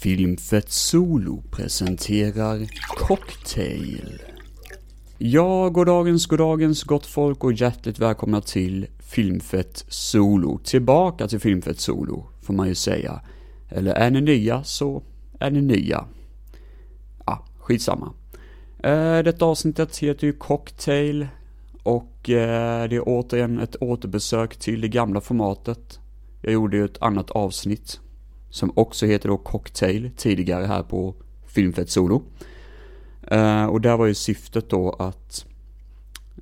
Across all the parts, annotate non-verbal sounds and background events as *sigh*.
Filmfett Solo presenterar Cocktail. Ja, goddagens, goddagens gott folk och hjärtligt välkomna till Filmfett Solo. Tillbaka till Filmfett Solo, får man ju säga. Eller är ni nya så är ni nya. Ja, skitsamma. Eh, detta avsnittet heter ju Cocktail och eh, det är återigen ett återbesök till det gamla formatet. Jag gjorde ju ett annat avsnitt som också heter då Cocktail tidigare här på Filmfett Solo. Uh, och där var ju syftet då att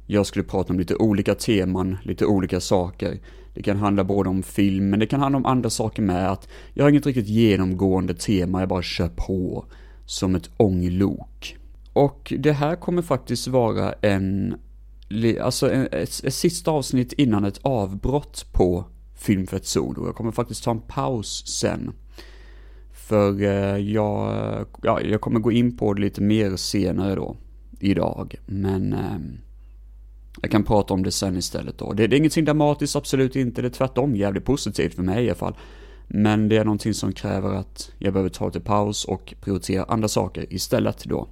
jag skulle prata om lite olika teman, lite olika saker. Det kan handla både om film, men det kan handla om andra saker med. Att jag har inget riktigt genomgående tema, jag bara kör på som ett ånglok. Och det här kommer faktiskt vara en, alltså ett, ett, ett sista avsnitt innan ett avbrott på film för ett Solo. Jag kommer faktiskt ta en paus sen. För eh, jag, ja, jag kommer gå in på det lite mer senare då, idag. Men eh, jag kan prata om det sen istället då. Det, det är ingenting dramatiskt, absolut inte. Det är tvärtom jävligt positivt för mig i alla fall. Men det är någonting som kräver att jag behöver ta lite paus och prioritera andra saker istället då.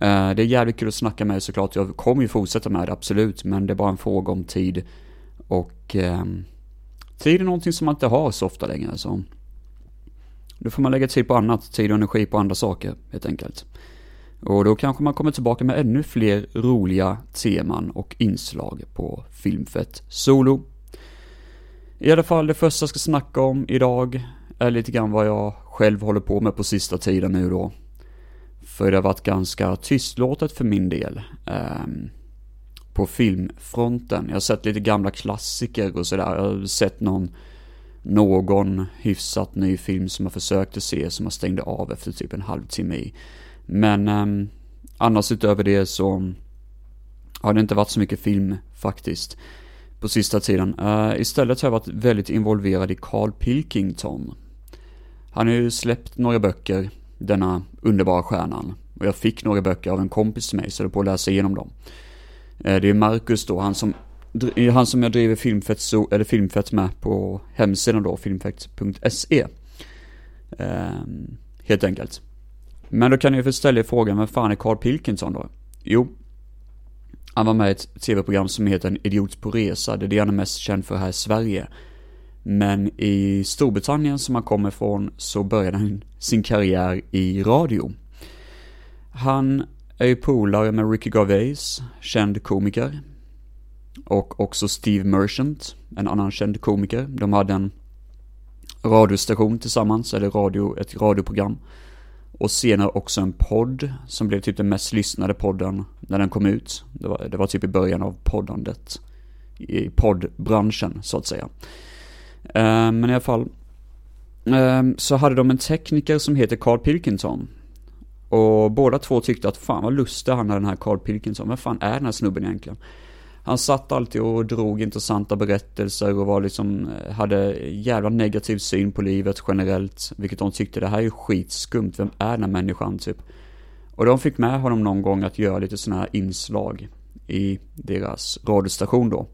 Eh, det är jävligt kul att snacka med såklart. Jag kommer ju fortsätta med det, absolut. Men det är bara en fråga om tid. Och eh, tid är någonting som man inte har så ofta längre. Så då får man lägga tid på annat, tid och energi på andra saker helt enkelt. Och då kanske man kommer tillbaka med ännu fler roliga teman och inslag på Filmfett Solo. I alla fall det första jag ska snacka om idag är lite grann vad jag själv håller på med på sista tiden nu då. För det har varit ganska tystlåtet för min del. Um, på filmfronten. Jag har sett lite gamla klassiker och sådär. Jag har sett någon någon hyfsat ny film som jag försökte se som jag stängde av efter typ en halvtimme i. Men eh, annars utöver det så har det inte varit så mycket film faktiskt på sista tiden. Uh, istället har jag varit väldigt involverad i Carl Pilkington. Han har ju släppt några böcker, denna underbara stjärnan. Och jag fick några böcker av en kompis till mig, så jag på att läsa igenom dem. Eh, det är Marcus då, han som eh, han som jag driver Filmfett, så, eller Filmfett med på hemsidan då, filmfett.se. Um, ehm, helt enkelt. Men då kan ni ju ställa er frågan, vem fan är Carl Pilkington då? Jo, han var med i ett tv-program som heter En idiot på resa, det är det han är mest känd för här i Sverige. Men i Storbritannien som han kommer ifrån så började han sin karriär i radio. Han är ju polare med Ricky Gervais, känd komiker. Och också Steve Merchant, en annan känd komiker. De hade en radiostation tillsammans, eller radio, ett radioprogram. Och senare också en podd som blev typ den mest lyssnade podden när den kom ut. Det var, det var typ i början av poddandet. I poddbranschen så att säga. Eh, men i alla fall. Eh, så hade de en tekniker som heter Carl Pilkington. Och båda två tyckte att fan vad lustig han är den här Carl Pilkington. Vem fan är den här snubben egentligen? Han satt alltid och drog intressanta berättelser och var liksom, eh, hade jävla negativ syn på livet generellt. Vilket de tyckte, det här är ju skitskumt, vem är den här människan typ? Och de fick med honom någon gång att göra lite sådana här inslag i deras radiostation då.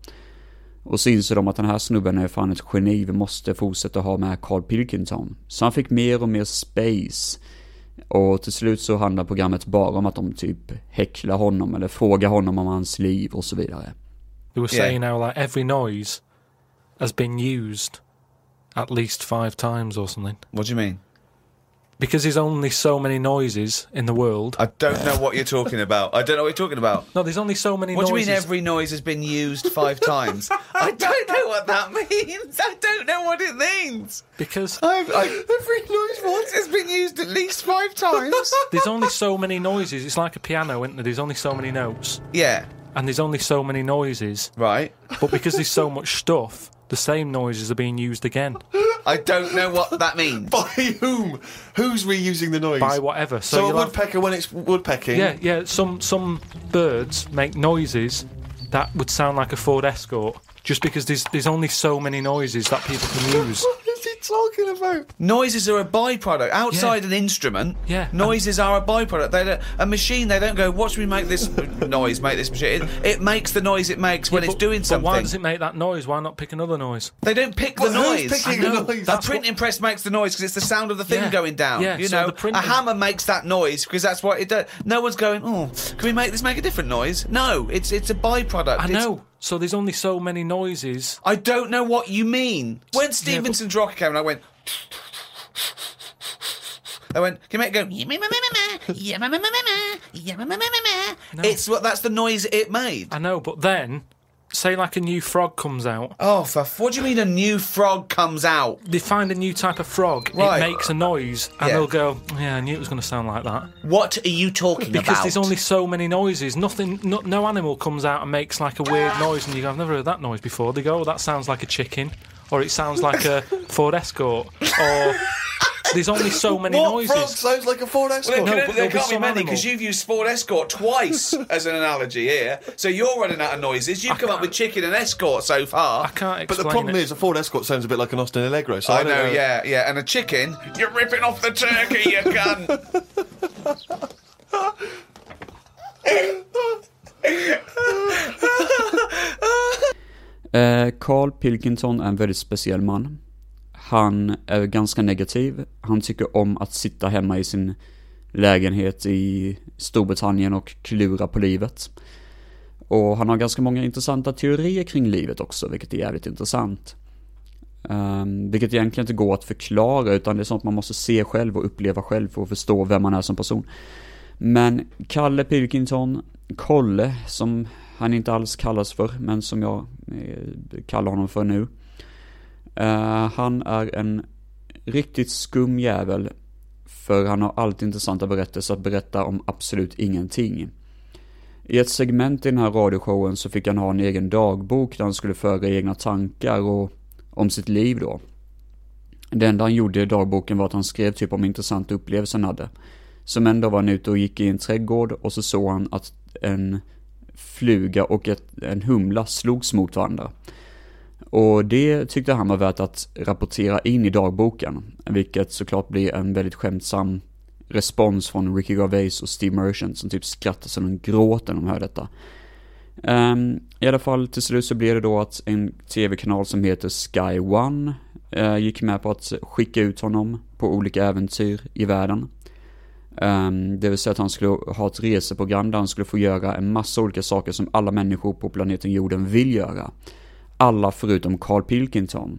Och så inser de att den här snubben är fan ett geni, vi måste fortsätta ha med Carl Pilkington. Så han fick mer och mer space. Och till slut så handlar programmet bara om att de typ häcklar honom eller frågar honom om hans liv och så vidare. They were saying yeah. how like every noise has been used at least five times or something. What do you mean? Because there's only so many noises in the world. I don't know what you're talking about. I don't know what you're talking about. No, there's only so many what noises. do you mean every noise has been used five times? *laughs* I don't know what that means. I don't know what it means. Because I've, I, every noise once has been used at least five times. *laughs* there's only so many noises. It's like a piano, isn't there? There's only so many notes. Yeah. And there's only so many noises. Right. But because there's so much stuff, the same noises are being used again. *gasps* I don't know what that means. *laughs* By whom? Who's reusing the noise? By whatever. So, So, a you'll have- woodpecker when it's woodpecking. yeah, yeah. Some some birds make noises that would sound like a Ford Escort, just because there's there's only so many noises that people can use. Is it talking about? Noises are a byproduct. Outside an instrument, Yeah, noises are a byproduct. They don't, a machine, they don't go, watch me make this *laughs* noise, make this machine. It, it makes the noise it makes when Yeah, it's doing but something. why does it make that noise? Why not pick another noise? They don't pick the Well, who's noise. picking I know. the noise? The That's printing press makes the noise because it's the sound of the thing Yeah. going down. Yeah, you so know, the printing- a hammer makes that noise because that's what it does. No one's going, oh, can we make this make a different noise? No, it's it's a byproduct. I It's- know. So there's only so many noises. I don't know what you mean. When Stevenson's rocket came and I went. I went, can you make it go? It's what that's the noise it made. I know, but then, say like a new frog comes out. Oh, for what do you mean a new frog comes out? They find a new type of frog. Right. It makes a noise, and Yeah. they'll go, "Yeah, I knew it was going to sound like that." What are you talking about? Because about? there's only so many noises. Nothing, no, no animal comes out and makes like a weird *gasps* noise, and you go, "I've never heard that noise before." They go, oh, "That sounds like a chicken," or "It sounds like a *laughs* Ford Escort," or there's only so many What noises. frog sounds like a Ford Well, Escort? there, No, can, but there there'll be can't be some many animal. because you've used Ford Escort twice *laughs* as an analogy here. So you're running out of noises. You've come up with chicken and escort so far. I can't but explain the problem it. is, a Ford Escort sounds a bit like an Austin Allegro. So I, I don't know, yeah, yeah. And a chicken, you're ripping off the turkey, you *laughs* cunt. Eh, Carl Pilkington är en väldigt speciell man. Han är ganska negativ. Han tycker om att sitta hemma i sin lägenhet i Storbritannien och klura på livet. Och han har ganska många intressanta teorier kring livet också, vilket är jävligt intressant. Um, vilket egentligen inte går att förklara, utan det är sånt man måste se själv och uppleva själv för att förstå vem man är som person. Men Kalle Pilkington, Kolle, som han inte alls kallas för, men som jag eh, kallar honom för nu. Eh, han är en riktigt skum jävel, för han har alltid intressanta berättelser att berätta om absolut ingenting. I ett segment i den här radioshowen så fick han ha en egen dagbok där han skulle föra egna tankar och om sitt liv då. Det enda han gjorde i dagboken var att han skrev typ om intressanta upplevelser han hade. Som en dag var han ute och gick i en trädgård och så såg han att en fluga och ett, en humla slogs mot varandra. Och det tyckte han var värt att rapportera in i dagboken, vilket såklart blir en väldigt skämtsam respons från Ricky Gervais och Steve Merchant som typ skrattar så de gråter när de hör detta. Um, I alla fall till slut så blev det då att en tv-kanal som heter Sky One uh, gick med på att skicka ut honom på olika äventyr i världen. Um, det vill säga att han skulle ha ett reseprogram där han skulle få göra en massa olika saker som alla människor på planeten jorden vill göra. Alla förutom Carl Pilkington.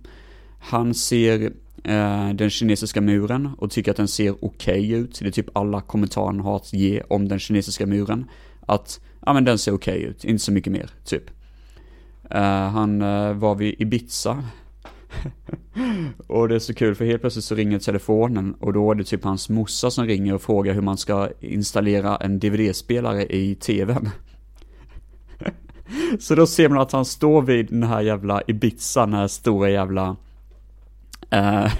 Han ser uh, den kinesiska muren och tycker att den ser okej ut. Det är typ alla kommentarer han har att ge om den kinesiska muren. Att, ja men den ser okej ut, inte så mycket mer, typ. Uh, han uh, var vid Ibiza. *laughs* och det är så kul för helt plötsligt så ringer telefonen och då är det typ hans morsa som ringer och frågar hur man ska installera en DVD-spelare i TVn. *laughs* Så då ser man att han står vid den här jävla Ibiza, den här stora jävla eh,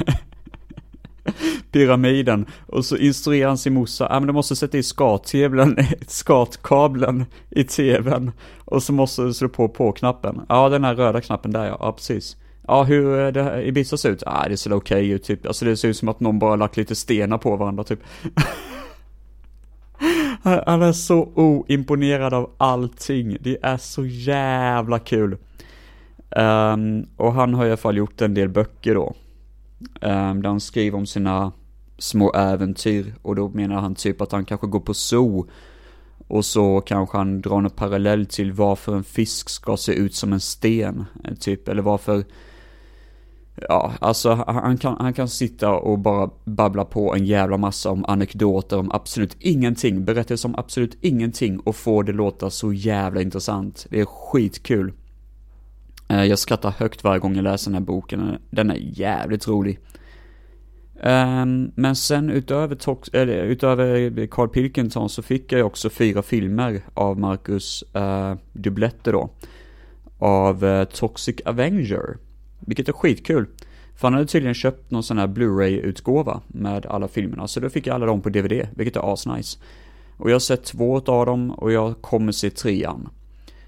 *laughs* pyramiden. Och så instruerar han sin morsa, ja men du måste sätta i skatkabeln, skatkabeln i tvn. Och så måste du slå på på-knappen. Ja den här röda knappen där ja, ja precis. Ja hur är det här Ibiza ser ut? Ah, det ser okej ut typ. Alltså det ser ut som att någon bara lagt lite stenar på varandra typ. *laughs* Han är så oimponerad av allting. Det är så jävla kul. Um, och han har i alla fall gjort en del böcker då. Um, där han skriver om sina små äventyr. Och då menar han typ att han kanske går på zoo. Och så kanske han drar en parallell till varför en fisk ska se ut som en sten. Eh, typ, eller varför Ja, alltså han kan, han kan sitta och bara babbla på en jävla massa om anekdoter om absolut ingenting, berättelser om absolut ingenting och få det låta så jävla intressant. Det är skitkul. Eh, jag skrattar högt varje gång jag läser den här boken, den är jävligt rolig. Ehm, men sen utöver, Tox, eller, utöver Carl Pilkington så fick jag ju också fyra filmer av Marcus uh, Dubletter då. Av eh, Toxic Avenger. Vilket är skitkul. För han hade tydligen köpt någon sån här Blu-ray-utgåva med alla filmerna, så då fick jag alla dem på DVD, vilket är asnice. Och jag har sett två av dem och jag kommer se trean.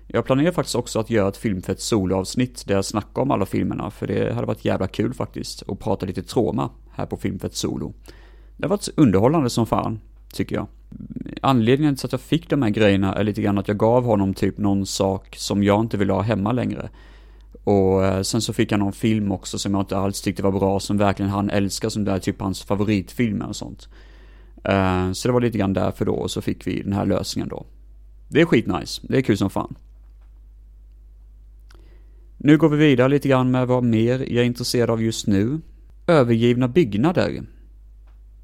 Jag planerar faktiskt också att göra ett filmfett soloavsnitt där jag snackar om alla filmerna, för det hade varit jävla kul faktiskt, Och prata lite trauma här på filmfett solo. Det har varit underhållande som fan, tycker jag. Anledningen till att jag fick de här grejerna är lite grann att jag gav honom typ någon sak som jag inte ville ha hemma längre. Och eh, sen så fick han någon film också som jag inte alls tyckte var bra, som verkligen han älskar, som det är typ hans favoritfilmer och sånt. Eh, så det var lite grann därför då, och så fick vi den här lösningen då. Det är skitnice, det är kul som fan. Nu går vi vidare lite grann med vad mer jag är intresserad av just nu. Övergivna byggnader.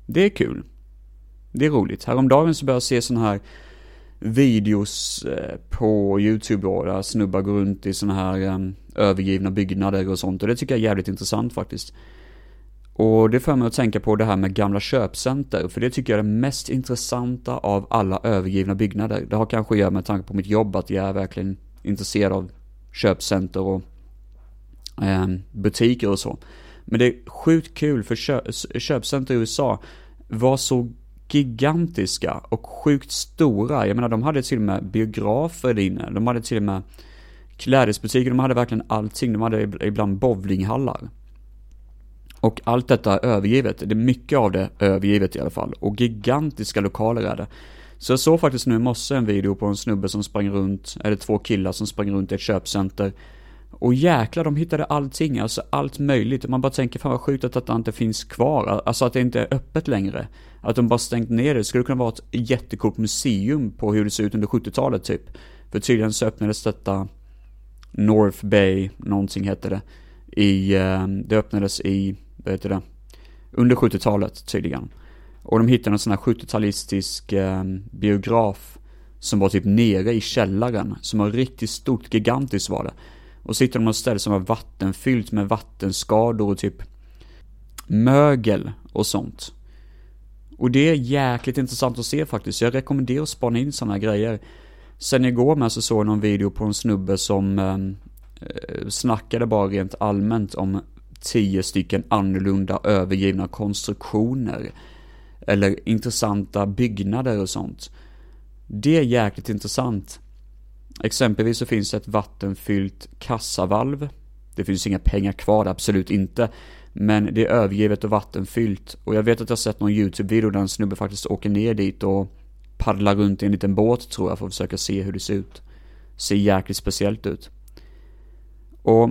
Det är kul. Det är roligt. Häromdagen så började jag se sådana här videos eh, på YouTube då, där snubbar går runt i sådana här ehm, övergivna byggnader och sånt. Och det tycker jag är jävligt intressant faktiskt. Och det får mig att tänka på det här med gamla köpcenter, för det tycker jag är det mest intressanta av alla övergivna byggnader. Det har kanske att göra med tanke på mitt jobb, att jag är verkligen intresserad av köpcenter och eh, butiker och så. Men det är sjukt kul för kö köpcenter i USA var så gigantiska och sjukt stora. Jag menar, de hade till och med biografer där inne. De hade till och med klädesbutiker, de hade verkligen allting. De hade ibland bowlinghallar. Och allt detta är övergivet. Det är mycket av det övergivet i alla fall. Och gigantiska lokaler är det. Så jag såg faktiskt nu i morse en video på en snubbe som sprang runt, eller två killar som sprang runt i ett köpcenter. Och jäklar, de hittade allting, alltså allt möjligt. Man bara tänker, fan vad sjukt att detta inte finns kvar. Alltså att det inte är öppet längre. Att de bara stängt ner det. Det skulle kunna vara ett jättekort museum på hur det ser ut under 70-talet typ. För tydligen så öppnades detta North Bay, någonting hette det. I, ehm, det öppnades i, vad heter det? Under 70-talet tydligen. Och de hittade en sån här 70-talistisk eh, biograf som var typ nere i källaren, som var riktigt stort, gigantiskt var det. Och så hittade de något ställe som var vattenfyllt med vattenskador och typ mögel och sånt. Och det är jäkligt intressant att se faktiskt. Jag rekommenderar att spana in sådana här grejer. Sen igår med så såg jag någon video på en snubbe som eh, eh, snackade bara rent allmänt om tio stycken annorlunda övergivna konstruktioner eller intressanta byggnader och sånt. Det är jäkligt intressant. Exempelvis så finns det ett vattenfyllt kassavalv. Det finns inga pengar kvar, absolut inte. Men det är övergivet och vattenfyllt. Och jag vet att jag sett någon YouTube-video där en snubbe faktiskt åker ner dit och paddlar runt i en liten båt tror jag för att försöka se hur det ser ut. Ser jäkligt speciellt ut. Och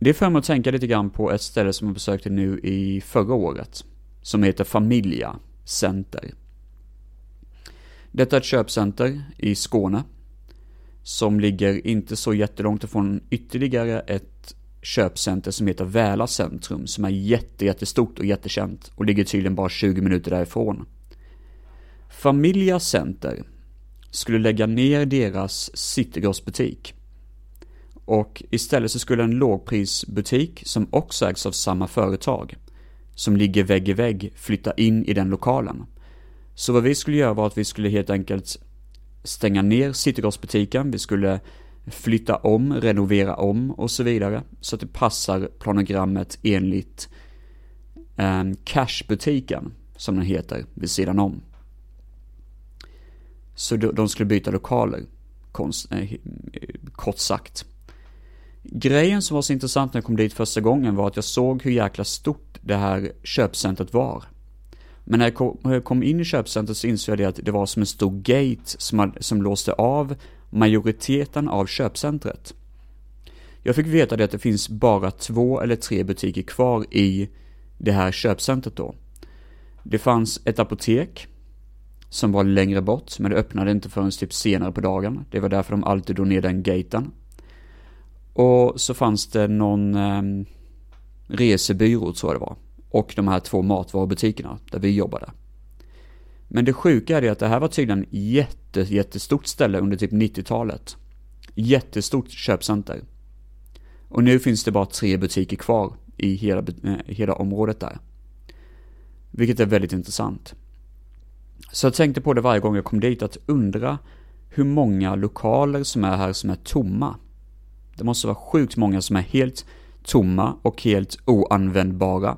det får mig att tänka lite grann på ett ställe som jag besökte nu i förra året. Som heter Familia Center. Detta är ett köpcenter i Skåne. Som ligger inte så jättelångt ifrån ytterligare ett köpcenter som heter Väla centrum. Som är jätte, jättestort och jättekänt. Och ligger tydligen bara 20 minuter därifrån. Familia Center skulle lägga ner deras Citygross-butik. Och istället så skulle en lågprisbutik som också ägs av samma företag som ligger vägg i vägg flytta in i den lokalen. Så vad vi skulle göra var att vi skulle helt enkelt stänga ner Citygross-butiken, vi skulle flytta om, renovera om och så vidare. Så att det passar planogrammet enligt eh, Cashbutiken, som den heter, vid sidan om. Så de skulle byta lokaler, konst, eh, eh, kort sagt. Grejen som var så intressant när jag kom dit första gången var att jag såg hur jäkla stort det här köpcentret var. Men när jag kom, när jag kom in i köpcentret så insåg jag det att det var som en stor gate som, som låste av majoriteten av köpcentret. Jag fick veta det att det finns bara två eller tre butiker kvar i det här köpcentret då. Det fanns ett apotek som var längre bort, men det öppnade inte förrän typ senare på dagen. Det var därför de alltid drog ner den gaten. Och så fanns det någon eh, resebyrå tror jag det var. Och de här två matvarubutikerna där vi jobbade. Men det sjuka är det att det här var tydligen jätte, jättestort ställe under typ 90-talet. Jättestort köpcenter. Och nu finns det bara tre butiker kvar i hela, eh, hela området där. Vilket är väldigt intressant. Så jag tänkte på det varje gång jag kom dit, att undra hur många lokaler som är här som är tomma. Det måste vara sjukt många som är helt tomma och helt oanvändbara.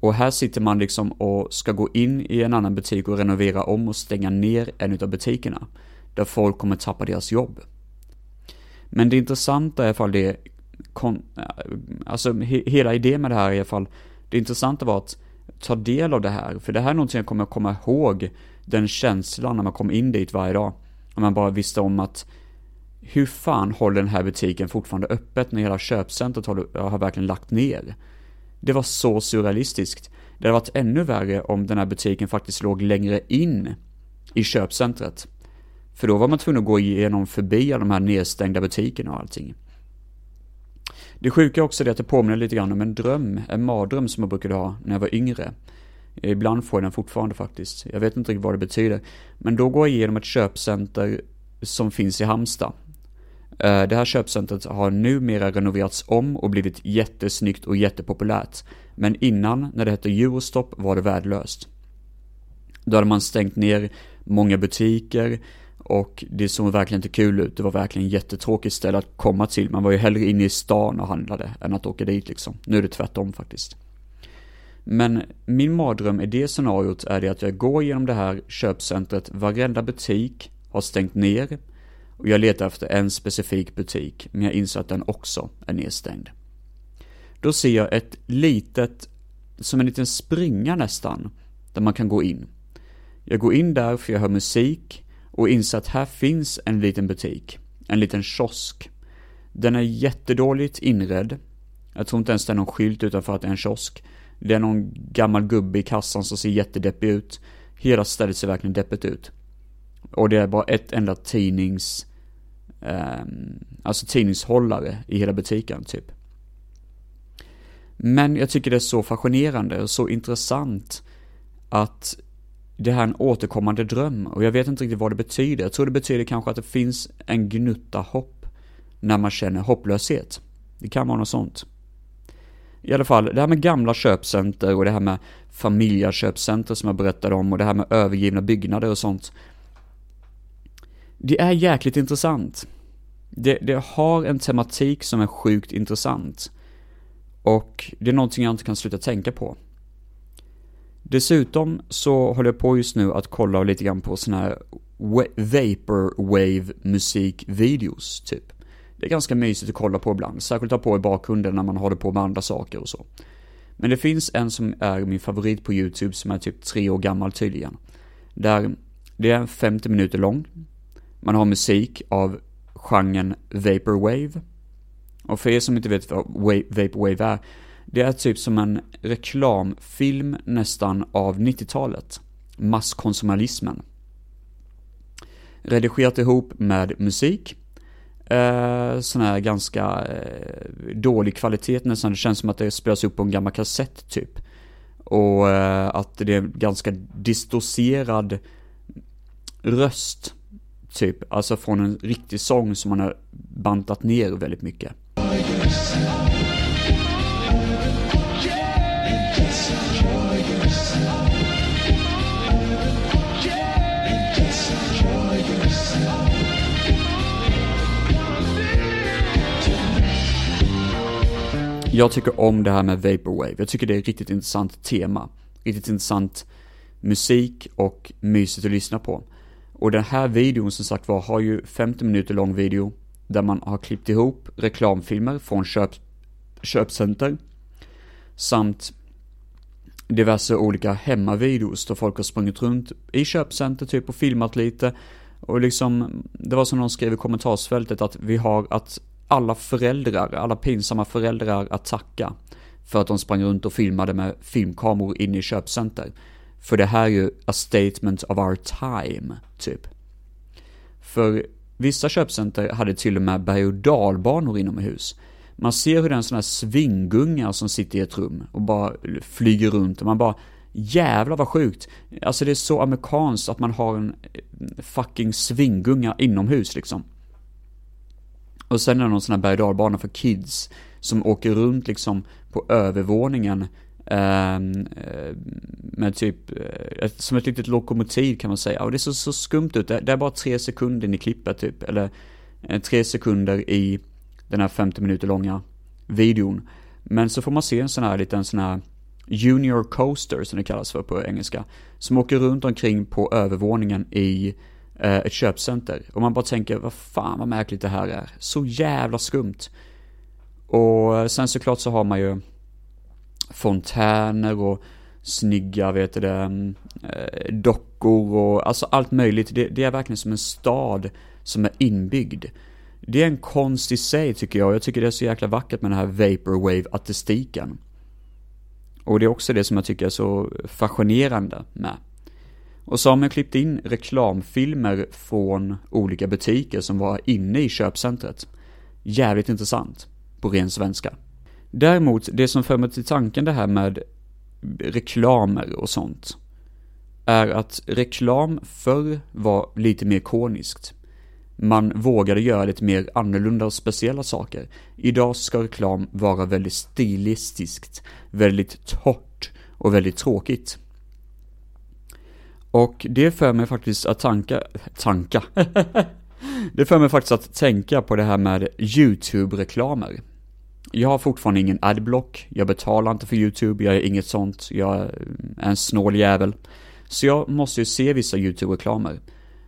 Och här sitter man liksom och ska gå in i en annan butik och renovera om och stänga ner en utav butikerna. Där folk kommer tappa deras jobb. Men det intressanta är i fall det, kon, äh, alltså he, hela idén med det här är i alla fall, det intressanta var att ta del av det här, för det här är någonting jag kommer att komma ihåg, den känslan när man kom in dit varje dag. Om man bara visste om att hur fan håller den här butiken fortfarande öppet när hela köpcentret har, har verkligen lagt ner? Det var så surrealistiskt. Det hade varit ännu värre om den här butiken faktiskt låg längre in i köpcentret. För då var man tvungen att gå igenom förbi alla de här nedstängda butikerna och allting. Det sjuka också är att det påminner lite grann om en dröm, en mardröm som jag brukade ha när jag var yngre. Ibland får jag den fortfarande faktiskt. Jag vet inte riktigt vad det betyder. Men då går jag igenom ett köpcenter som finns i Halmstad. Eh, det här köpcentret har numera renoverats om och blivit jättesnyggt och jättepopulärt. Men innan, när det hette Eurostop, var det värdelöst. Då hade man stängt ner många butiker och det såg verkligen inte kul ut. Det var verkligen jättetråkigt ställe att komma till. Man var ju hellre inne i stan och handlade än att åka dit liksom. Nu är det tvärtom faktiskt. Men min mardröm i det scenariot är det att jag går genom det här köpcentret, varenda butik har stängt ner och jag letar efter en specifik butik, men jag inser att den också är nedstängd. Då ser jag ett litet, som en liten springa nästan, där man kan gå in. Jag går in där för jag hör musik och inser att här finns en liten butik, en liten kiosk. Den är jättedåligt inredd. Jag tror inte ens det är någon skylt utanför att det är en kiosk. Det är någon gammal gubbe i kassan som ser jättedeppig ut. Hela stället ser verkligen deppigt ut. Och det är bara ett enda tidnings... Eh, alltså tidningshållare i hela butiken, typ. Men jag tycker det är så fascinerande och så intressant att det här är en återkommande dröm och jag vet inte riktigt vad det betyder. Jag tror det betyder kanske att det finns en gnutta hopp när man känner hopplöshet. Det kan vara något sånt. I alla fall, det här med gamla köpcenter och det här med familjeköpcenter som jag berättade om och det här med övergivna byggnader och sånt. Det är jäkligt intressant. Det, det har en tematik som är sjukt intressant. Och det är någonting jag inte kan sluta tänka på. Dessutom så håller jag på just nu att kolla lite grann på såna här vaporwave musikvideos typ. Det är ganska mysigt att kolla på ibland, särskilt att ha på i bakgrunden när man håller på med andra saker och så. Men det finns en som är min favorit på YouTube som är typ tre år gammal tydligen. Där det är 50 minuter lång. Man har musik av genren Vaporwave. Och för er som inte vet vad Vaporwave är, det är typ som en reklamfilm nästan av 90-talet. Masskonsumerismen. Redigerat ihop med musik. Eh, sån här ganska eh, dålig kvalitet nästan. Det känns som att det spelas upp på en gammal kassett typ. Och eh, att det är ganska distorserad röst. Typ, alltså från en riktig sång som man har bantat ner väldigt mycket. Jag tycker om det här med Vaporwave. Jag tycker det är ett riktigt intressant tema. Riktigt intressant musik och mysigt att lyssna på. Och den här videon som sagt var har ju 50 minuter lång video där man har klippt ihop reklamfilmer från köp, köpcenter samt diverse olika hemmavideos där folk har sprungit runt i köpcenter typ och filmat lite och liksom, det var som någon skrev i kommentarsfältet att vi har att alla föräldrar, alla pinsamma föräldrar att tacka för att de sprang runt och filmade med filmkameror inne i köpcenter. För det här är ju a statement of our time, typ. För vissa köpcenter hade till och med berg och dalbanor inomhus. Man ser hur det är en sån här svingunga som sitter i ett rum och bara flyger runt och man bara Jävlar vad sjukt! Alltså det är så amerikanskt att man har en fucking svingunga inomhus liksom. Och sen är det någon sån här berg och för kids som åker runt liksom på övervåningen ehm, eh, med typ, eh, som ett litet lokomotiv kan man säga. Och det ser så skumt ut, det, är bara tre sekunder i klippet typ, eller eh, tre sekunder i den här 50 minuter långa videon. Men så får man se en sån här liten sån här Junior Coaster som det kallas för på engelska. Som åker runt omkring på övervåningen i Eh, ett köpcenter. Och man bara tänker, vad fan vad märkligt det här är. Så jävla skumt. Och eh, sen såklart så har man ju fontäner och snygga, vet du det, mm, eh, dockor och alltså allt möjligt. Det, det, är verkligen som en stad som är inbyggd. Det är en konst i sig tycker jag. Jag tycker det är så jäkla vackert med den här Vaporwave-artistiken. Och det är också det som jag tycker är så fascinerande med. Och Samuel klippte in reklamfilmer från olika butiker som var inne i köpcentret. Jävligt intressant, på ren svenska. Däremot, det som för mig till tanken det här med reklamer och sånt, är att reklam förr var lite mer koniskt. Man vågade göra lite mer annorlunda och speciella saker. Idag ska reklam vara väldigt stilistiskt, väldigt torrt och väldigt tråkigt. Och det för mig faktiskt att tanka, tanka, *laughs* det för mig faktiskt att tänka på det här med YouTube-reklamer. Jag har fortfarande ingen adblock, jag betalar inte för YouTube, jag är inget sånt, jag är en snål jävel. Så jag måste ju se vissa YouTube-reklamer.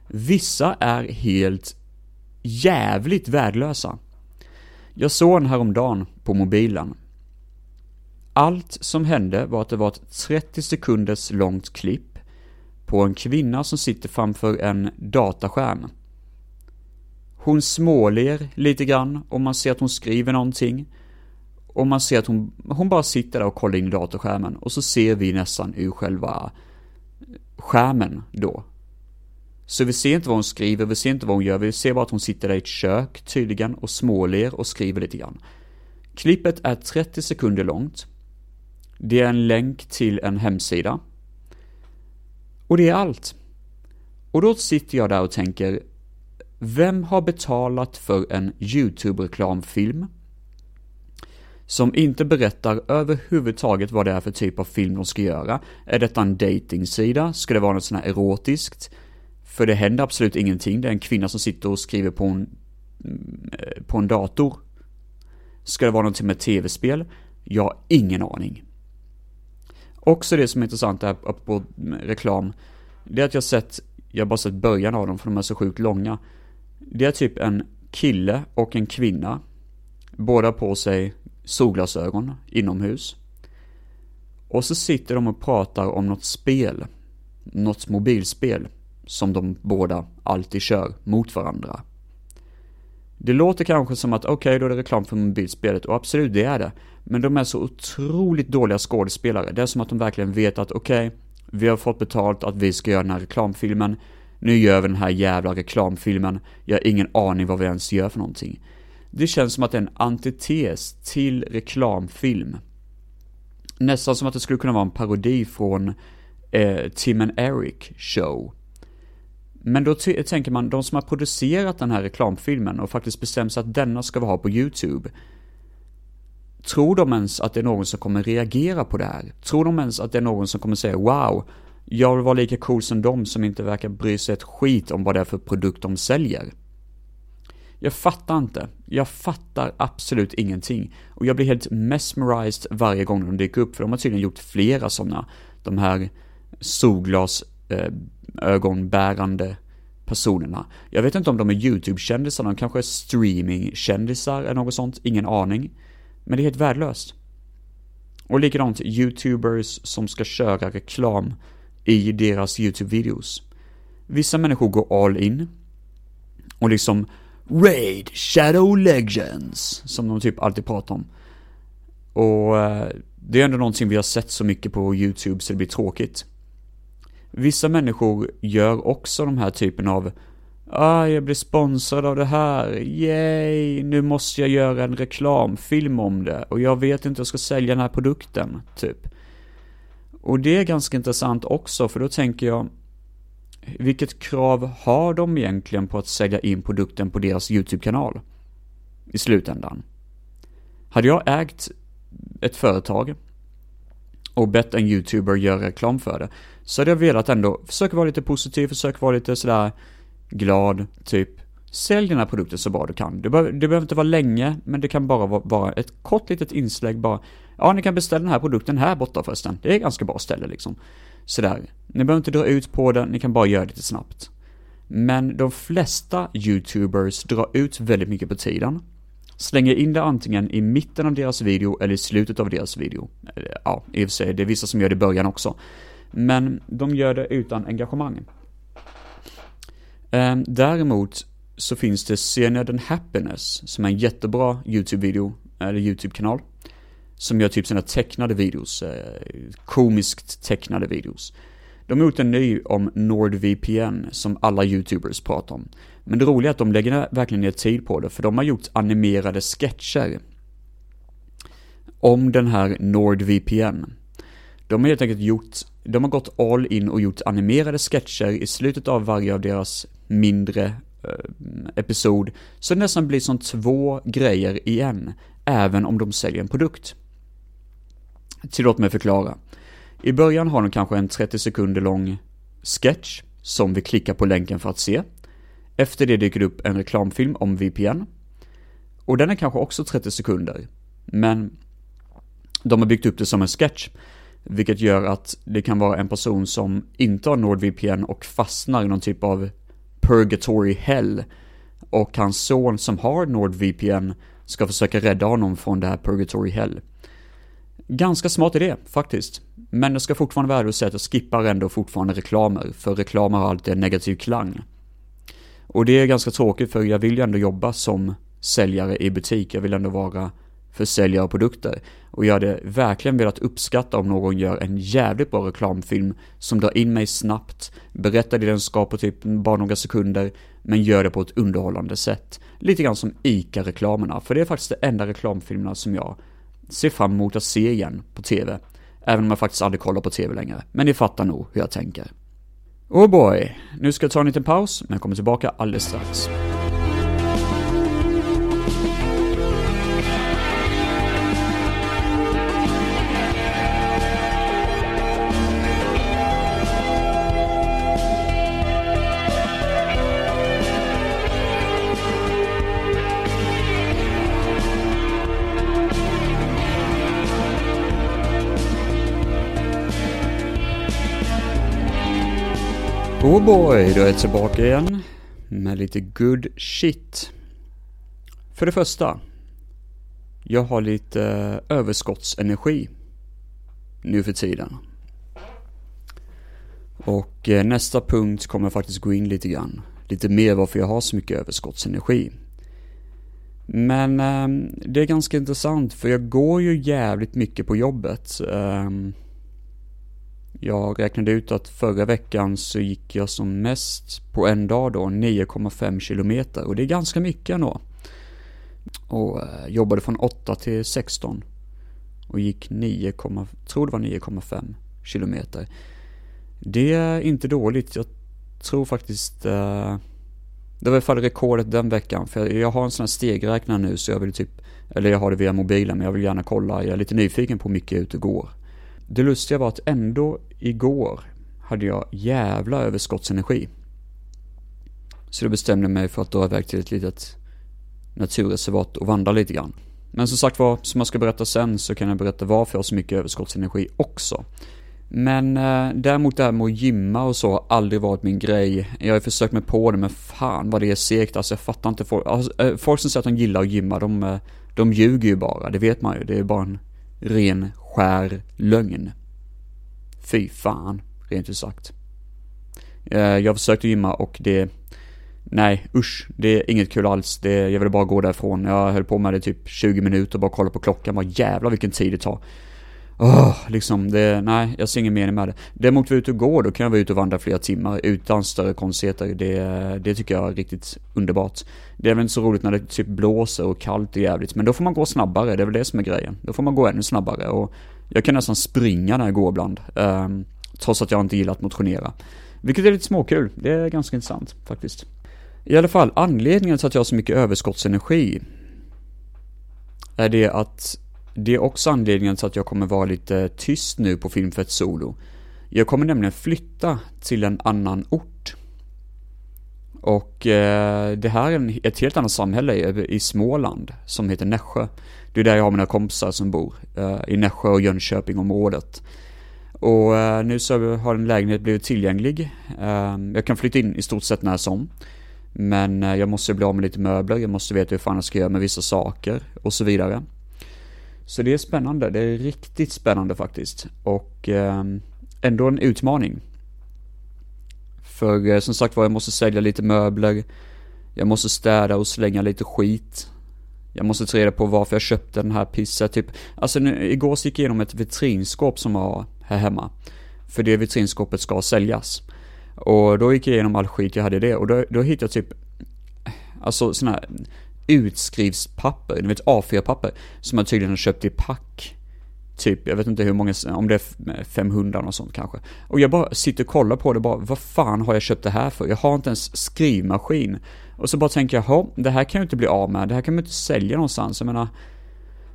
Vissa är helt jävligt värdelösa. Jag såg en häromdagen på mobilen. Allt som hände var att det var ett 30 sekunders långt klipp på en kvinna som sitter framför en dataskärm. Hon småler lite grann och man ser att hon skriver någonting. Och man ser att hon, hon bara sitter där och kollar in datorskärmen och så ser vi nästan ur själva skärmen då. Så vi ser inte vad hon skriver, vi ser inte vad hon gör, vi ser bara att hon sitter där i ett kök tydligen och småler och skriver lite grann. Klippet är 30 sekunder långt. Det är en länk till en hemsida. Och det är allt. Och då sitter jag där och tänker, vem har betalat för en YouTube-reklamfilm? Som inte berättar överhuvudtaget vad det är för typ av film de ska göra. Är detta en datingsida? Ska det vara något sånt här erotiskt? För det händer absolut ingenting. Det är en kvinna som sitter och skriver på en, eh, på en dator. Ska det vara någonting med tv-spel? Jag har ingen aning. Också det som är intressant här på reklam, det är att jag sett, jag har bara sett början av dem för de är så sjukt långa. Det är typ en kille och en kvinna, båda på sig solglasögon inomhus. Och så sitter de och pratar om något spel, något mobilspel som de båda alltid kör mot varandra. Det låter kanske som att okej, okay, då är det reklam för mobilspelet och absolut, det är det. Men de är så otroligt dåliga skådespelare. Det är som att de verkligen vet att okej, okay, vi har fått betalt att vi ska göra den här reklamfilmen. Nu gör vi den här jävla reklamfilmen. Jag har ingen aning vad vi ens gör för någonting. Det känns som att det är en antites till reklamfilm. Nästan som att det skulle kunna vara en parodi från eh, Tim and Eric show. Men då tänker man, de som har producerat den här reklamfilmen och faktiskt bestämt sig att denna ska vi ha på YouTube. Tror de ens att det är någon som kommer reagera på det här? Tror de ens att det är någon som kommer säga wow, jag vill vara lika cool som de som inte verkar bry sig ett skit om vad det är för produkt de säljer? Jag fattar inte. Jag fattar absolut ingenting. Och jag blir helt mesmerized varje gång de dyker upp, för de har tydligen gjort flera sådana. De här solglasögonbärande eh, personerna. Jag vet inte om de är YouTube-kändisar, de kanske är streaming-kändisar eller något sånt, ingen aning. Men det är helt värdelöst. Och likadant YouTubers som ska köra reklam i deras YouTube-videos. Vissa människor går all in och liksom Raid Shadow Legends, som de typ alltid pratar om. Och eh, det är ändå någonting vi har sett så mycket på YouTube så det blir tråkigt. Vissa människor gör också de här typen av Ah, jag blir sponsrad av det här, yay, nu måste jag göra en reklamfilm om det och jag vet inte hur jag ska sälja den här produkten, typ. Och det är ganska intressant också, för då tänker jag, vilket krav har de egentligen på att sälja in produkten på deras YouTube-kanal? I slutändan. Hade jag ägt ett företag och bett en YouTuber göra reklam för det, så hade jag velat ändå försöka vara lite positiv, försöka vara lite sådär glad, typ. Sälj dina produkter så bra du kan. Det, behöver, det behöver inte vara länge, men det kan bara vara, vara ett kort litet inslag bara. Ja, ni kan beställa den här produkten här borta förresten. Det är ett ganska bra ställe liksom. Sådär. Ni behöver inte dra ut på det, ni kan bara göra det lite snabbt. Men de flesta YouTubers drar ut väldigt mycket på tiden. Slänger in det antingen i mitten av deras video eller i slutet av deras video. Eh, ja, i och för sig, det är vissa som gör det i början också. Men de gör det utan engagemang. Ehm, däremot så finns det Cyanide and Happiness, som är en jättebra YouTube-video, eller YouTube-kanal. Som gör typ sina tecknade videos, eh, komiskt tecknade videos. De har gjort en ny om NordVPN som alla YouTubers pratar om. Men det roliga är att de lägger verkligen ner tid på det, för de har gjort animerade sketcher om den här NordVPN. De har helt enkelt gjort, de har gått all in och gjort animerade sketcher i slutet av varje av deras mindre eh, episod, så det nästan blir som två grejer i en, även om de säljer en produkt. Tillåt mig förklara. I början har de kanske en 30 sekunder lång sketch som vi klickar på länken för att se. Efter det dyker det upp en reklamfilm om VPN. Och den är kanske också 30 sekunder. Men de har byggt upp det som en sketch. Vilket gör att det kan vara en person som inte har NordVPN och fastnar i någon typ av purgatory hell. Och hans son som har NordVPN ska försöka rädda honom från det här purgatory hell. Ganska smart idé, faktiskt. Men det ska fortfarande vara att säga att jag skippar ändå fortfarande reklamer, för reklamer har alltid en negativ klang. Och det är ganska tråkigt för jag vill ju ändå jobba som säljare i butik, jag vill ändå vara försäljare av produkter. Och jag hade verkligen velat uppskatta om någon gör en jävligt bra reklamfilm som drar in mig snabbt, berättar det den ska på typ bara några sekunder, men gör det på ett underhållande sätt. Lite grann som ICA-reklamerna, för det är faktiskt de enda reklamfilmerna som jag ser fram emot att se igen på TV. Även om jag faktiskt aldrig kollar på TV längre. Men ni fattar nog hur jag tänker. Oh boy, nu ska jag ta en liten paus, men jag kommer tillbaka alldeles strax. Oh boy, då är jag tillbaka igen med lite good shit. För det första, jag har lite överskottsenergi nu för tiden. Och eh, nästa punkt kommer jag faktiskt gå in lite grann, lite mer varför jag har så mycket överskottsenergi. Men ehm, det är ganska intressant för jag går ju jävligt mycket på jobbet. Ehm, jag räknade ut att förra veckan så gick jag som mest på en dag då 9,5 kilometer och det är ganska mycket ändå. Och eh, jobbade från 8 till 16 och gick 9, tror det var 9,5 kilometer. Det är inte dåligt, jag tror faktiskt eh, det var i alla fall rekordet den veckan för jag har en sån här stegräknare nu så jag vill typ, eller jag har det via mobilen men jag vill gärna kolla, jag är lite nyfiken på hur mycket jag är ute och går. Det lustiga var att ändå igår hade jag jävla överskottsenergi. Så då bestämde jag mig för att dra iväg till ett litet naturreservat och vandra lite grann. Men som sagt var, som jag ska berätta sen så kan jag berätta varför jag har så mycket överskottsenergi också. Men eh, däremot det här med att gymma och så har aldrig varit min grej. Jag har ju försökt mig på det men fan vad det är segt alltså jag fattar inte folk, alltså, eh, folk som säger att de gillar att gymma de, eh, de ljuger ju bara, det vet man ju. Det är bara en ren skär lögn. Fy fan, rent ut sagt. Eh, jag försökte gymma och det, nej usch, det är inget kul alls. Det, jag ville bara gå därifrån. Jag höll på med det typ 20 minuter och bara kolla på klockan, vad jävlar vilken tid det tar. Oh, liksom det, nej, jag ser ingen mening med det. Däremot vi är ute och går, då kan jag vara ute och vandra flera timmar utan större konstigheter. Det, det tycker jag är riktigt underbart. Det är väl inte så roligt när det typ blåser och kallt och jävligt, men då får man gå snabbare, det är väl det som är grejen. Då får man gå ännu snabbare och jag kan nästan springa när jag går ibland. Um, trots att jag inte gillar att motionera. Vilket är lite småkul, det är ganska intressant faktiskt. I alla fall, anledningen till att jag har så mycket överskottsenergi är det att det är också anledningen till att jag kommer vara lite tyst nu på Filmfett Solo. Jag kommer nämligen flytta till en annan ort. Och eh, det här är ett helt annat samhälle i, i Småland som heter Nässjö. Det är där jag har mina kompisar som bor, eh, i Nässjö och Jönköpingområdet. Och eh, nu så har en lägenhet blivit tillgänglig. Eh, jag kan flytta in i stort sett när som. Men eh, jag måste bli av med lite möbler, jag måste veta hur fan jag ska göra med vissa saker och så vidare. Så det är spännande, det är riktigt spännande faktiskt. Och eh, ändå en utmaning. För eh, som sagt var, jag måste sälja lite möbler. Jag måste städa och slänga lite skit. Jag måste ta reda på varför jag köpte den här pissen. typ. Alltså nu, igår gick jag igenom ett vitrinskåp som jag har här hemma. För det vitrinskåpet ska säljas. Och då gick jag igenom all skit jag hade i det och då, då hittade jag typ, alltså sådana här utskrivspapper, ni vet A4-papper, som man tydligen har köpt i pack. Typ, jag vet inte hur många, om det är 500 och sånt kanske. Och jag bara sitter och kollar på det bara, vad fan har jag köpt det här för? Jag har inte ens skrivmaskin. Och så bara tänker jag, jaha, det här kan jag inte bli av med, det här kan man inte sälja någonstans. Jag menar,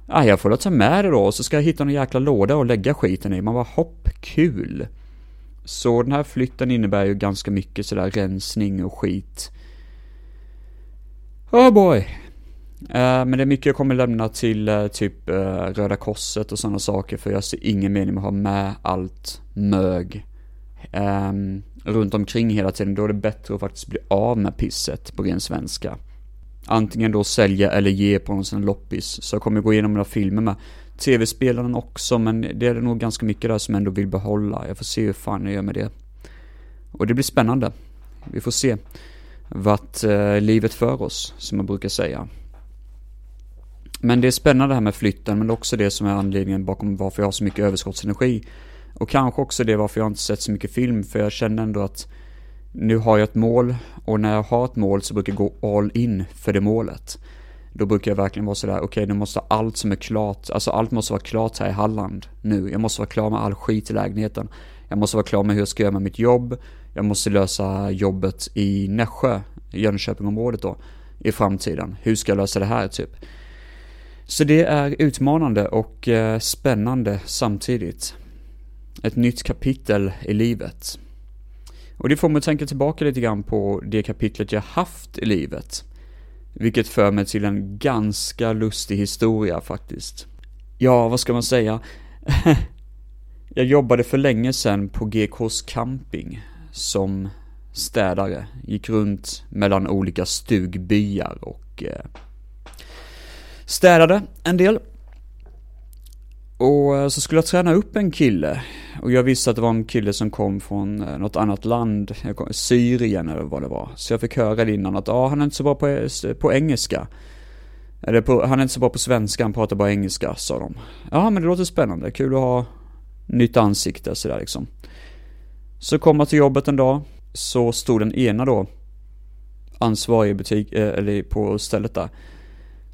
ah, jag får väl ta med det då, och så ska jag hitta någon jäkla låda och lägga skiten i. Man bara, hopp, kul. Så den här flytten innebär ju ganska mycket sådär rensning och skit. Oh boy. Eh, men det är mycket jag kommer lämna till eh, typ eh, Röda Korset och sådana saker för jag ser ingen mening med att ha med allt mög um, runt omkring hela tiden. Då är det bättre att faktiskt bli av med pisset på ren svenska. Antingen då sälja eller ge på någon sån loppis. Så jag kommer gå igenom några filmer med tv-spelaren också, men det är nog ganska mycket där som jag ändå vill behålla. Jag får se hur fan jag gör med det. Och det blir spännande. Vi får se vart eh, livet för oss, som man brukar säga. Men det är spännande det här med flytten, men också det som är anledningen bakom varför jag har så mycket överskottsenergi. Och kanske också det varför jag inte sett så mycket film, för jag känner ändå att nu har jag ett mål, och när jag har ett mål så brukar jag gå all in för det målet. Då brukar jag verkligen vara sådär, okej okay, nu måste allt som är klart, alltså allt måste vara klart här i Halland nu. Jag måste vara klar med all skit i lägenheten. Jag måste vara klar med hur jag ska göra med mitt jobb. Jag måste lösa jobbet i Nässjö, Jönköpingområdet då, i framtiden. Hur ska jag lösa det här typ? Så det är utmanande och eh, spännande samtidigt. Ett nytt kapitel i livet. Och det får mig att tänka tillbaka lite grann på det kapitlet jag haft i livet. Vilket för mig till en ganska lustig historia faktiskt. Ja, vad ska man säga? *laughs* jag jobbade för länge sedan på GKs camping som städare. Gick runt mellan olika stugbyar och eh, städade en del. Och eh, så skulle jag träna upp en kille. Och jag visste att det var en kille som kom från eh, något annat land, Syrien eller vad det var. Så jag fick höra det innan att ah, han är inte så bra på, eh, på engelska. Eller på, han är inte så bra på svenska, han pratar bara engelska, sa de. Ja, men det låter spännande, kul att ha nytt ansikte sådär liksom. Så kom jag till jobbet en dag, så stod den ena då, ansvarig i butik, eh, eller på stället där,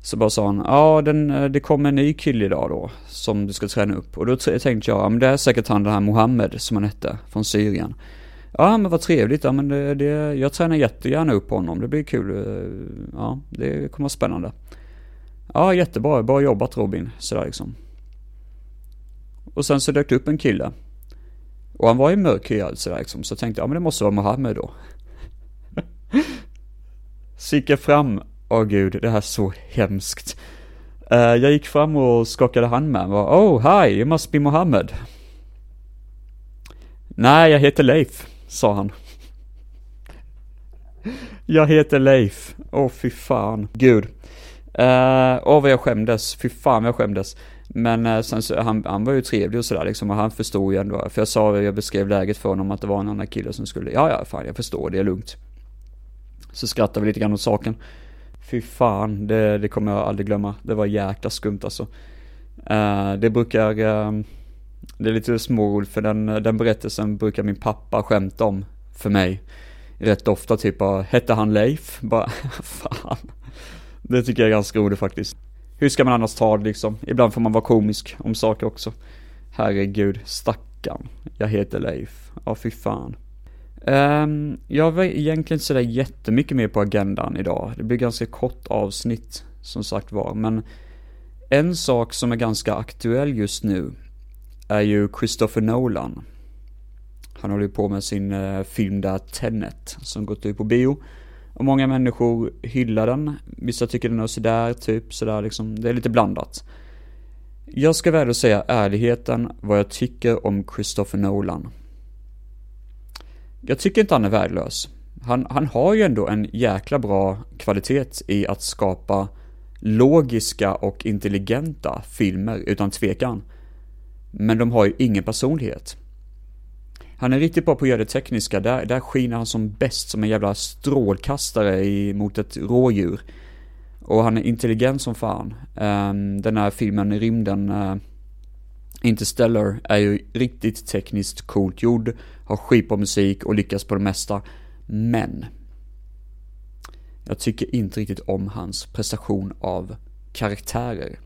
så bara sa han, ja den, eh, det kommer en ny kille idag då, som du ska träna upp. Och då tänkte jag, ja men det är säkert han den här Mohammed som han hette, från Syrien. Ja men vad trevligt, ja men det, det, jag tränar jättegärna upp honom, det blir kul. Eh, ja, det kommer vara spännande. Ja jättebra, bra jobbat Robin, sådär liksom. Och sen så dök det upp en kille. Och han var ju mörkhyad sådär liksom, så jag tänkte, ja men det måste vara Mohammed då. så gick jag fram Åh oh, gud, det här är så hemskt. Uh, jag gick fram och skakade hand med honom Oh, hi, you must be Mohammed. Nej, jag heter Leif, sa han. *laughs* jag heter Leif. Åh, oh, fy fan. Gud. Eh, åh, uh, oh, vad jag skämdes. Fy fan vad jag skämdes. Men eh, sen så, han, han var ju trevlig och sådär liksom, och han förstod ju ändå. För jag sa, jag beskrev läget för honom att det var en annan kille som skulle, ja, ja, fan, jag förstår, det är lugnt. Så skrattade vi lite grann åt saken. Fy fan, det, det kommer jag aldrig glömma. Det var jäkla skumt alltså. Uh, det brukar, uh, det är lite småord för den, den berättelsen brukar min pappa skämta om för mig. Rätt ofta typ uh, hette han Leif? *laughs* Bara, fan. Det tycker jag är ganska roligt faktiskt. Hur ska man annars ta det liksom? Ibland får man vara komisk om saker också. Herregud, stackarn. Jag heter Leif. Ja, fy fan. Um, jag var egentligen inte sådär jättemycket mer på agendan idag. Det blir ganska kort avsnitt, som sagt var. Men en sak som är ganska aktuell just nu är ju Christopher Nolan. Han håller ju på med sin uh, film där, Tenet, som gått ut på bio. Och många människor hyllar den. Vissa tycker den är sådär, typ sådär liksom. Det är lite blandat. Jag ska väl säga ärligheten vad jag tycker om Christopher Nolan. Jag tycker inte han är värdelös. Han, han har ju ändå en jäkla bra kvalitet i att skapa logiska och intelligenta filmer, utan tvekan. Men de har ju ingen personlighet. Han är riktigt bra på att göra det tekniska, där, där skiner han som bäst som en jävla strålkastare i, mot ett rådjur. Och han är intelligent som fan. Um, den här filmen i rymden, uh, Interstellar, är ju riktigt tekniskt coolt gjord, har skitbra musik och lyckas på det mesta. Men, jag tycker inte riktigt om hans prestation av karaktärer.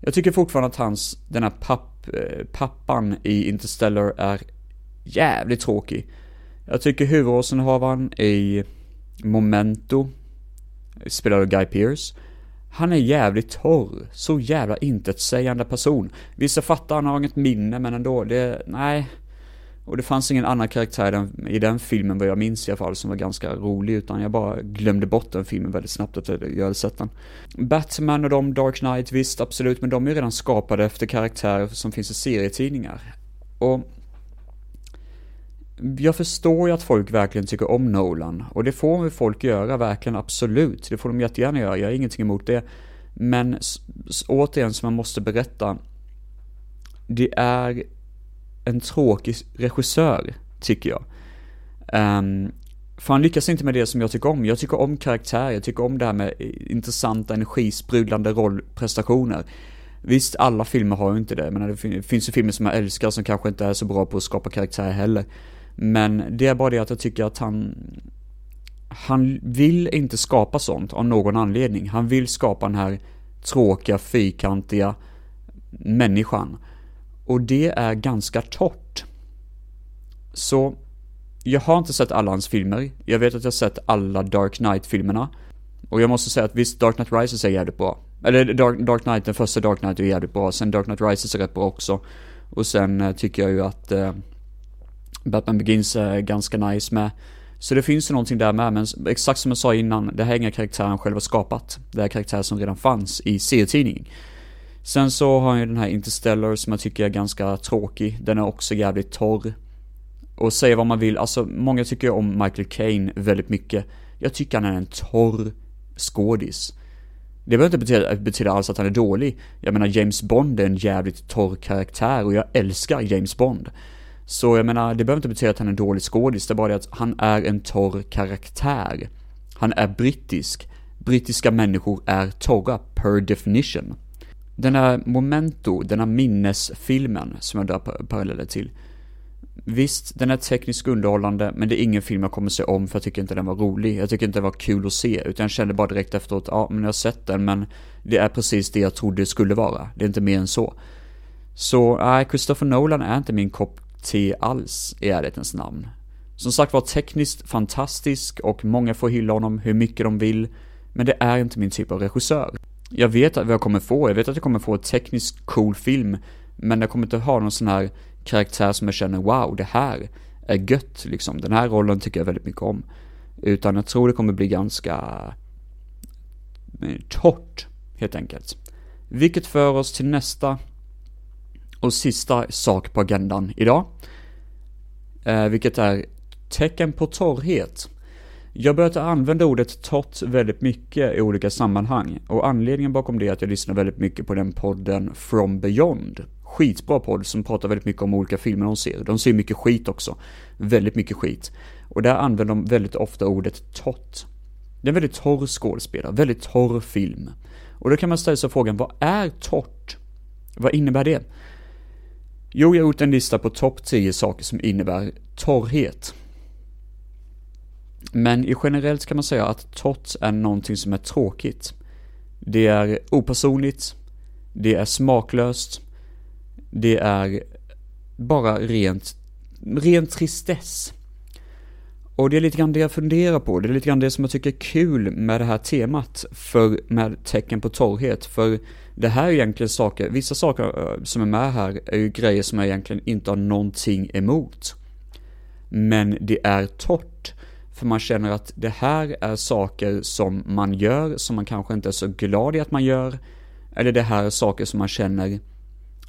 Jag tycker fortfarande att hans, den här papp, eh, pappan i Interstellar är jävligt tråkig. Jag tycker huvudrollsinnehavaren i Momento, spelad av Guy Pearce, han är jävligt torr, så jävla intetsägande person. Vissa fattar han har inget minne men ändå, det, nej. Och det fanns ingen annan karaktär i den, i den filmen vad jag minns i alla fall som var ganska rolig utan jag bara glömde bort den filmen väldigt snabbt efter jag hade sett den. Batman och de, Dark Knight, visst absolut, men de är ju redan skapade efter karaktärer som finns i serietidningar. Och jag förstår ju att folk verkligen tycker om Nolan och det får folk göra, verkligen absolut. Det får de jättegärna göra, jag har ingenting emot det. Men återigen, som man måste berätta, det är en tråkig regissör, tycker jag. Um, för han lyckas inte med det som jag tycker om. Jag tycker om karaktär, jag tycker om det här med eh, intressanta, energisprudlande rollprestationer. Visst, alla filmer har ju inte det, men det finns ju filmer som jag älskar som kanske inte är så bra på att skapa karaktär heller. Men det är bara det att jag tycker att han han vill inte skapa sånt av någon anledning. Han vill skapa den här tråkiga, fyrkantiga människan. Och det är ganska torrt. Så, jag har inte sett alla hans filmer. Jag vet att jag har sett alla Dark Knight-filmerna. Och jag måste säga att visst, Dark Knight Rises är jävligt bra. Eller Dark, Dark Knight, den första Dark Knight är jävligt bra. Sen Dark Knight Rises är rätt bra också. Och sen eh, tycker jag ju att eh, Batman Begins är ganska nice med. Så det finns ju någonting där med, men exakt som jag sa innan, det här är inga karaktärer han själv har skapat. Det är karaktärer som redan fanns i serietidningen. Sen så har han ju den här Interstellar som jag tycker är ganska tråkig. Den är också jävligt torr. Och säga vad man vill, alltså många tycker om Michael Caine väldigt mycket. Jag tycker han är en torr skådis. Det behöver inte betyda, betyda alls att han är dålig. Jag menar James Bond är en jävligt torr karaktär och jag älskar James Bond. Så jag menar, det behöver inte betyda att han är en dålig skådis, det är bara det att han är en torr karaktär. Han är brittisk. Brittiska människor är torra, per definition. Den här Momento, den här minnesfilmen som jag drar paralleller till. Visst, den är tekniskt underhållande, men det är ingen film jag kommer se om för jag tycker inte den var rolig. Jag tycker inte den var kul att se, utan jag kände bara direkt efteråt, ja men jag har sett den, men det är precis det jag trodde det skulle vara. Det är inte mer än så. Så, nej, Christopher Nolan är inte min kopp te alls i ärlighetens namn. Som sagt var tekniskt fantastisk och många får hylla honom hur mycket de vill, men det är inte min typ av regissör. Jag vet vad jag kommer få, jag vet att jag kommer få en tekniskt cool film, men jag kommer inte ha någon sån här karaktär som jag känner wow, det här är gött liksom. Den här rollen tycker jag väldigt mycket om. Utan jag tror det kommer bli ganska eh, torrt, helt enkelt. Vilket för oss till nästa och sista sak på agendan idag. Eh, vilket är tecken på torrhet. Jag börjat använda ordet torrt väldigt mycket i olika sammanhang och anledningen bakom det är att jag lyssnar väldigt mycket på den podden From Beyond. Skitbra podd som pratar väldigt mycket om olika filmer de ser. De ser mycket skit också. Väldigt mycket skit. Och där använder de väldigt ofta ordet torrt. Det är en väldigt torr skådespelare, väldigt torr film. Och då kan man ställa sig frågan, vad är torrt? Vad innebär det? Jo, jag har gjort en lista på topp 10 saker som innebär torrhet. Men i generellt kan man säga att torrt är någonting som är tråkigt. Det är opersonligt, det är smaklöst, det är bara rent, rent tristess. Och det är lite grann det jag funderar på, det är lite grann det som jag tycker är kul med det här temat, för med tecken på torrhet, för det här är egentligen saker, vissa saker eh, som är med här är ju grejer som jag egentligen inte har någonting emot. Men det är torrt. För man känner att det här är saker som man gör, som man kanske inte är så glad i att man gör. Eller det här är saker som man känner,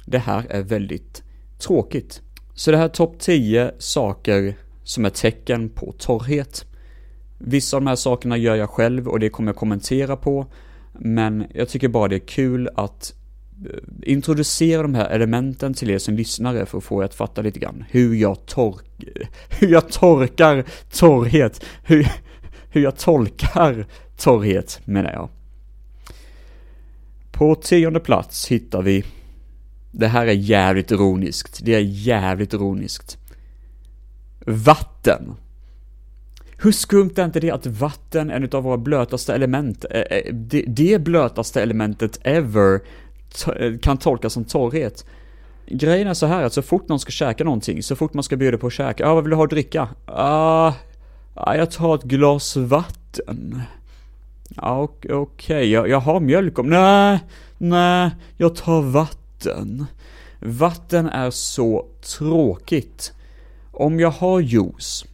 det här är väldigt tråkigt. Så det här är topp 10 saker som är tecken på torrhet. Vissa av de här sakerna gör jag själv och det kommer jag kommentera på. Men jag tycker bara det är kul att eh, introducera de här elementen till er som lyssnare för att få er att fatta lite grann hur jag tork... *laughs* Hur jag torkar torrhet. Hur, hur jag tolkar torrhet menar jag. På tionde plats hittar vi Det här är jävligt ironiskt. Det är jävligt ironiskt. Vatten. Hur skumt är inte det att vatten en av våra blötaste element, eh, eh, det, det blötaste elementet ever to- eh, kan tolkas som torrhet? Grejen är så här att så fort någon ska käka någonting, så fort man ska bjuda på att käka, ah, vad vill du ha att dricka? Ah, ah jag tar ett glas vatten. Ah, ja, okej, okej, jag, jag har mjölk om, nej, nej, jag tar vatten. Vatten är så tråkigt. Om jag har juice,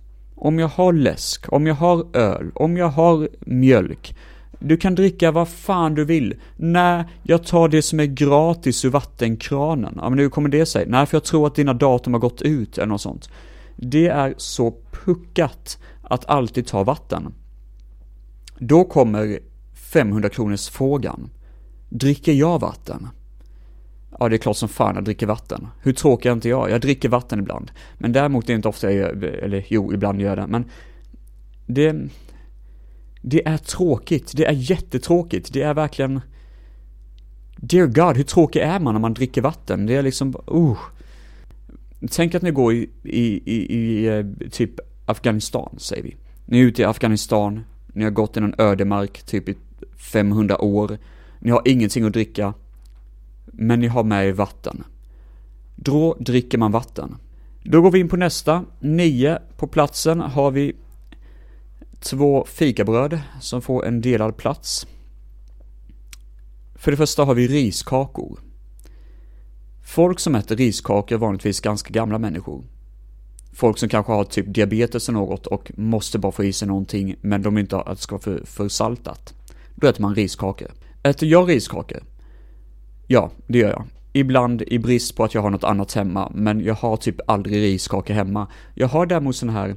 om jag har läsk, om jag har öl, om jag har mjölk. Du kan dricka vad fan du vill. Nej, jag tar det som är gratis ur vattenkranen. Ja, men hur kommer det sig? Nej, för jag tror att dina datum har gått ut eller något sånt. Det är så puckat att alltid ta vatten. Då kommer 500 kronors frågan. Dricker jag vatten? Ja, det är klart som fan jag dricker vatten. Hur tråkig är inte jag? Jag dricker vatten ibland. Men däremot är det inte ofta jag gör, eller jo, ibland gör jag det, men det, det är tråkigt. Det är jättetråkigt. Det är verkligen, dear God, hur tråkig är man när man dricker vatten? Det är liksom, uh. Tänk att ni går i, i, i, i eh, typ Afghanistan, säger vi. Ni är ute i Afghanistan, ni har gått i någon ödemark typ i 500 år. Ni har ingenting att dricka. Men ni har med er vatten. Då dricker man vatten. Då går vi in på nästa. Nio. På platsen har vi två fikabröd som får en delad plats. För det första har vi riskakor. Folk som äter riskakor är vanligtvis ganska gamla människor. Folk som kanske har typ diabetes eller något och måste bara få i sig någonting men de inte att det ska vara för, för saltat. Då äter man riskakor. Äter jag riskakor? Ja, det gör jag. Ibland i brist på att jag har något annat hemma, men jag har typ aldrig riskaka hemma. Jag har däremot sån här,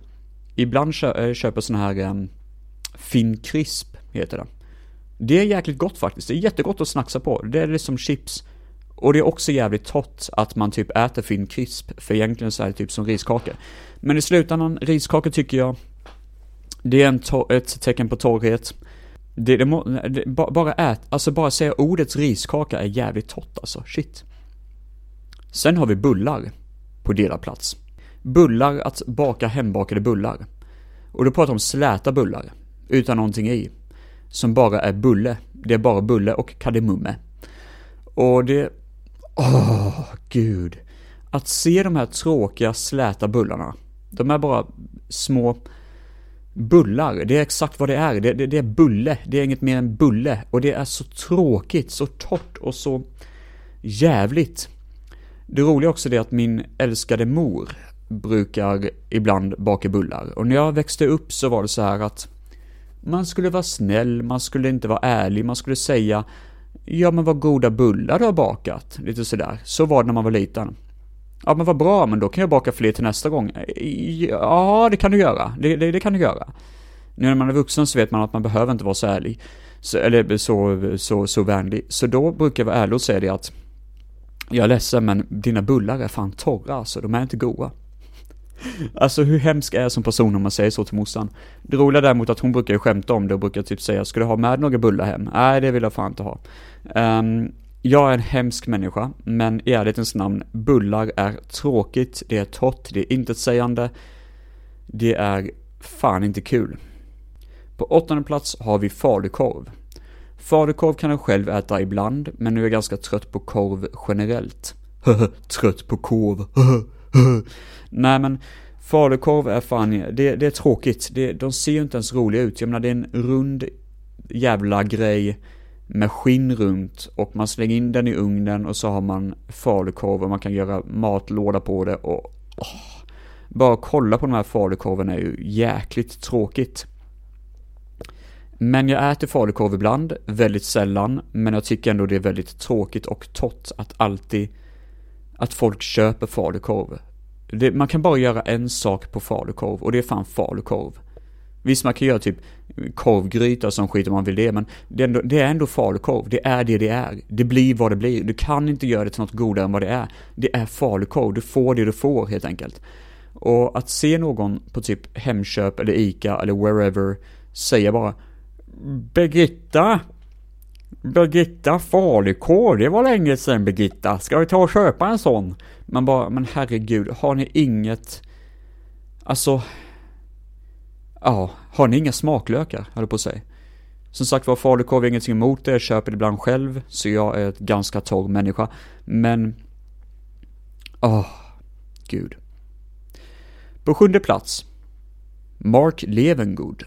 ibland kö eh, köper sån här um, finkrisp Crisp, heter det. Det är jäkligt gott faktiskt, det är jättegott att snacksa på. Det är liksom chips. Och det är också jävligt torrt att man typ äter finkrisp, Crisp, för egentligen så är det typ som riskakor. Men i slutändan, riskakor tycker jag, det är en ett tecken på torrhet. Det, det, må, det, bara ät, alltså bara säga ordets riskaka är jävligt torrt alltså, shit. Sen har vi bullar på delad plats. Bullar, att baka hembakade bullar. Och då pratar jag om släta bullar, utan någonting i. Som bara är bulle. Det är bara bulle och kardemumme. Och det... Åh, gud. Att se de här tråkiga släta bullarna. De är bara små bullar. Det är exakt vad det är. Det, det, det, är bulle. Det är inget mer än bulle. Och det är så tråkigt, så torrt och så jävligt. Det roliga också är att min älskade mor brukar ibland baka bullar. Och när jag växte upp så var det så här att man skulle vara snäll, man skulle inte vara ärlig, man skulle säga Ja men vad goda bullar du har bakat, lite sådär. Så var det när man var liten. Ja men vad bra, men då kan jag baka fler till nästa gång. Ja, det kan du göra. Det, det, det kan du göra. Nu när man är vuxen så vet man att man behöver inte vara så ärlig. Så, eller så, så, så vänlig. Så då brukar jag vara ärlig och säga det att Jag är ledsen men dina bullar är fan torra alltså, de är inte goda. Alltså hur hemsk är jag som person om man säger så till morsan? Det roliga däremot att hon brukar ju skämta om det och brukar typ säga Ska du ha med några bullar hem? Nej, det vill jag fan inte ha. Um, jag är en hemsk människa, men i ärlighetens namn, bullar är tråkigt, det är torrt, det är intetsägande. Det är fan inte kul. På åttonde plats har vi falukorv. Falukorv kan jag själv äta ibland, men nu är jag ganska trött på korv generellt. trött på korv. Nej men, falukorv är fan, det, det är tråkigt. Det, de ser ju inte ens roliga ut. Jag menar det är en rund jävla grej med skinn runt och man slänger in den i ugnen och så har man falukorv och man kan göra matlåda på det och åh, bara kolla på de här falukorven är ju jäkligt tråkigt. Men jag äter falukorv ibland, väldigt sällan, men jag tycker ändå det är väldigt tråkigt och torrt att alltid, att folk köper falukorv. Det, man kan bara göra en sak på falukorv och det är fan falukorv. Visst, man kan göra typ korvgryta som skit om man vill det, men det är, ändå, det är ändå falukorv. Det är det det är. Det blir vad det blir. Du kan inte göra det till något godare än vad det är. Det är falukorv. Du får det du får helt enkelt. Och att se någon på typ Hemköp eller Ica eller wherever säga bara Birgitta! Birgitta falukorv, det var länge sedan Birgitta. Ska vi ta och köpa en sån? Man bara, men herregud, har ni inget... Alltså... Ja, har ni inga smaklökar, höll jag på att säga. Som sagt var, falukorv är ingenting emot det, jag köper det ibland själv, så jag är ett ganska torr människa. Men... Åh, gud. På sjunde plats. Mark Levengood.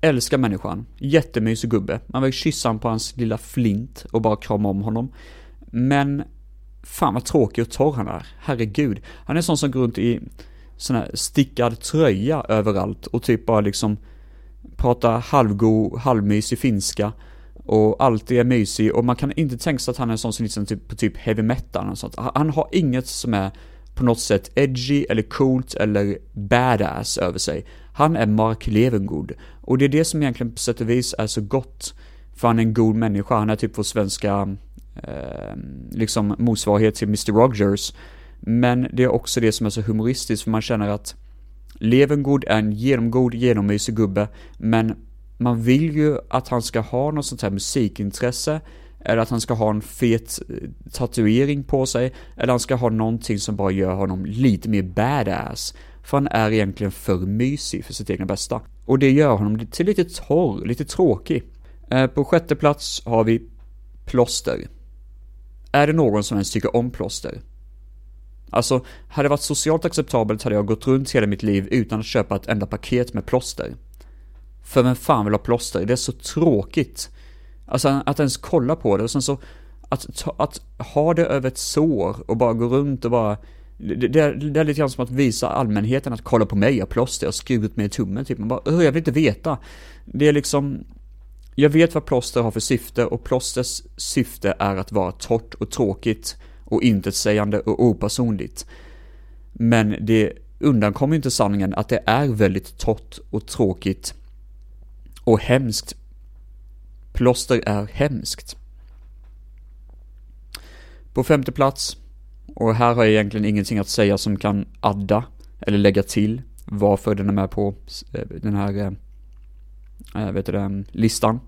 Älskar människan. Jättemysig gubbe. Man vill kyssa honom på hans lilla flint och bara krama om honom. Men fan vad tråkig och torr han är. Herregud. Han är sån som går runt i sån här stickad tröja överallt och typ bara liksom pratar halvgo, halvmysig finska och alltid är mysig och man kan inte tänka sig att han är en sån som liksom typ, på typ heavy metal och sånt. Han har inget som är på något sätt edgy eller coolt eller badass över sig. Han är Mark Levengood. Och det är det som egentligen på sätt och vis är så gott. För han är en god människa, han är typ vår svenska eh, liksom motsvarighet till Mr. Rogers. Men det är också det som är så humoristiskt för man känner att Levengood är en genomgod, genommysig gubbe, men man vill ju att han ska ha något sånt här musikintresse, eller att han ska ha en fet eh, tatuering på sig, eller han ska ha någonting som bara gör honom lite mer badass. För han är egentligen för mysig för sitt egna bästa. Och det gör honom till lite torr, lite tråkig. Eh, på sjätte plats har vi plåster. Är det någon som ens tycker om plåster? Alltså, hade det varit socialt acceptabelt hade jag gått runt hela mitt liv utan att köpa ett enda paket med plåster. För vem fan vill ha plåster? Det är så tråkigt. Alltså att ens kolla på det och sen så att, ta, att ha det över ett sår och bara gå runt och bara det, det, det är lite grann som att visa allmänheten att kolla på mig, jag plåster, jag har skurit mig i tummen typ. Man bara, jag vill inte veta. Det är liksom, jag vet vad plåster har för syfte och plåsters syfte är att vara torrt och tråkigt och intetsägande och opersonligt. Men det undankommer inte sanningen att det är väldigt torrt och tråkigt och hemskt. Plåster är hemskt. På femte plats, och här har jag egentligen ingenting att säga som kan adda eller lägga till varför den är med på eh, den här eh, eh, vet du listan.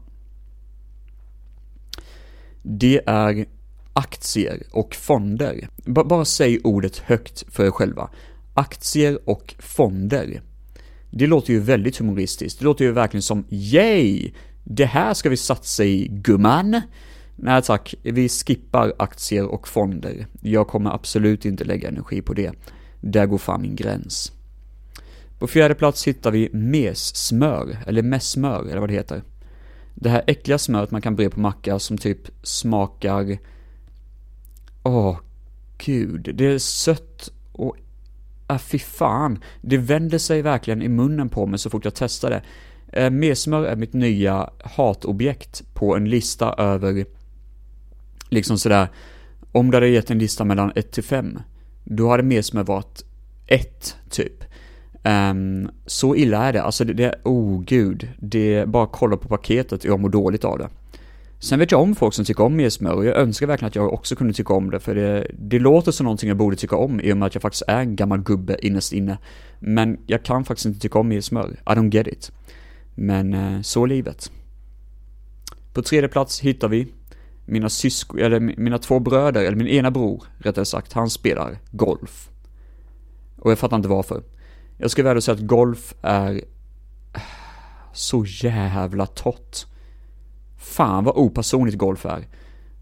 Det är aktier och fonder. B bara säg ordet högt för er själva. Aktier och fonder. Det låter ju väldigt humoristiskt. Det låter ju verkligen som yay! Det här ska vi satsa i gumman! Nej tack, vi skippar aktier och fonder. Jag kommer absolut inte lägga energi på det. Där går fan min gräns. På fjärde plats hittar vi messmör, eller messmör, eller vad det heter. Det här äckliga smöret man kan bre på macka som typ smakar... Åh, gud. Det är sött och... Äh, fy fan. Det vänder sig verkligen i munnen på mig så fort jag testar det. Eh, mesmör är mitt nya hatobjekt på en lista över liksom sådär, om du hade gett en lista mellan 1 till 5, då hade mesmör varit 1, typ. Um, så illa är det, alltså det, det, oh gud, det bara kolla på paketet jag mår dåligt av det. Sen vet jag om folk som tycker om mer smör och jag önskar verkligen att jag också kunde tycka om det för det, det låter som någonting jag borde tycka om i och med att jag faktiskt är en gammal gubbe innerst inne. Men jag kan faktiskt inte tycka om mer smör, I don't get it. Men eh, så är livet. På tredje plats hittar vi mina syskon, eller mina två bröder, eller min ena bror rättare sagt, han spelar golf. Och jag fattar inte varför. Jag ska väl säga att golf är så jävla torrt. Fan vad opersonligt golf är.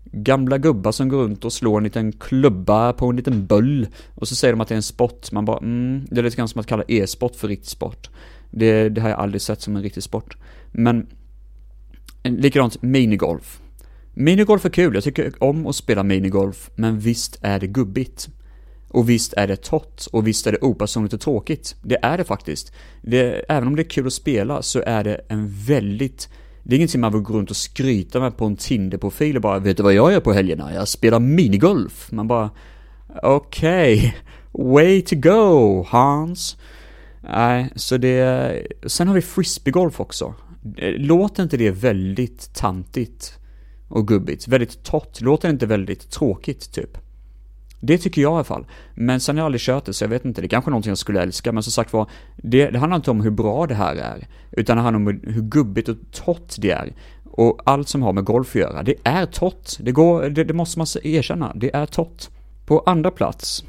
Gamla gubbar som går runt och slår en liten klubba på en liten böll. och så säger de att det är en sport. Man bara, mm, det är lite grann som att kalla e-sport för riktig sport. Det, det har jag aldrig sett som en riktig sport. Men likadant minigolf. Minigolf är kul, jag tycker om att spela minigolf, men visst är det gubbigt. Och visst är det torrt, och visst är det opersonligt och tråkigt. Det är det faktiskt. Det, även om det är kul att spela så är det en väldigt det är ingenting man vill gå runt och skryta med på en Tinder-profil och bara Vet du vad jag gör på helgerna? Jag spelar minigolf. Man bara Okej, okay. way to go Hans. Nej, så det... Sen har vi frisbeegolf också. Eh, låter inte det väldigt tantigt och gubbigt? Väldigt torrt? Låter det inte väldigt tråkigt, typ? Det tycker jag i alla fall. Men sen har jag aldrig kört det, så jag vet inte. Det är kanske är någonting jag skulle älska, men som sagt var, det, det handlar inte om hur bra det här är, utan det handlar om hur gubbigt och torrt det är. Och allt som har med golf att göra, det är torrt. Det går, det, det måste man erkänna, det är torrt. På andra plats.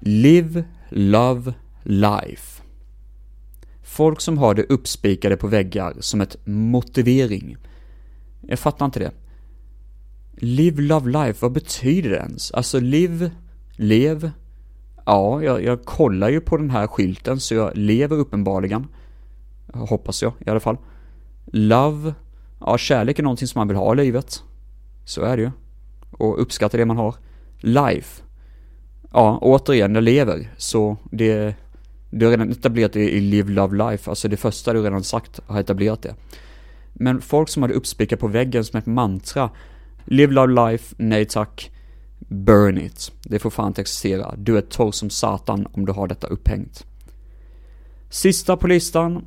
Live, Love, Life. Folk som har det uppspikade på väggar som ett motivering. Jag fattar inte det. Live, love, life, vad betyder det ens? Alltså live, lev. Ja, jag, jag kollar ju på den här skylten så jag lever uppenbarligen. Hoppas jag i alla fall. Love, ja kärlek är någonting som man vill ha i livet. Så är det ju. Och uppskatta det man har. Life. Ja, återigen, jag lever. Så det, du har redan etablerat det i Live, Love, Life. Alltså det första du redan sagt har etablerat det. Men folk som har det uppspikat på väggen som ett mantra Live love life, nej tack. Burn it. Det får fan inte existera. Du är torr som satan om du har detta upphängt. Sista på listan.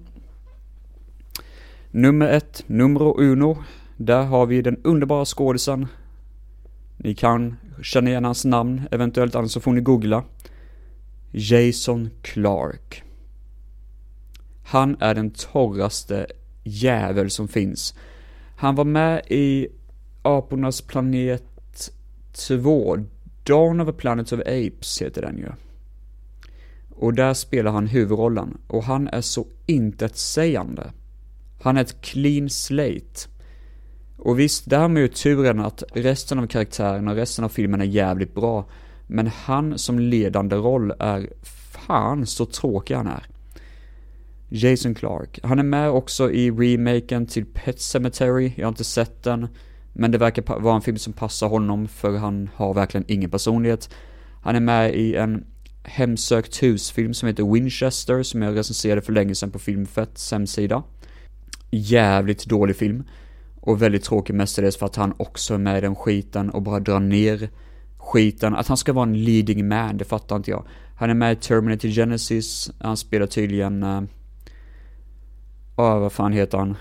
Nummer ett, numero uno. Där har vi den underbara skådisen. Ni kan känna igen hans namn, eventuellt annars så får ni googla. Jason Clark. Han är den torraste jävel som finns. Han var med i Apornas planet 2. Dawn of a Planet of Apes heter den ju. Och där spelar han huvudrollen. Och han är så intetsägande. Han är ett clean slate. Och visst, där har man ju turen att resten av karaktärerna och resten av filmen är jävligt bra. Men han som ledande roll är fan så tråkig han är. Jason Clark. Han är med också i remaken till Pet Cemetery. Jag har inte sett den. Men det verkar vara en film som passar honom för han har verkligen ingen personlighet. Han är med i en hemsökt husfilm som heter Winchester som jag recenserade för länge sedan på Filmfetts hemsida. Jävligt dålig film. Och väldigt tråkig mestadels för att han också är med i den skiten och bara drar ner skiten. Att han ska vara en leading man, det fattar inte jag. Han är med i Terminator Genesis, han spelar tydligen... Uh, oh, vad fan heter han?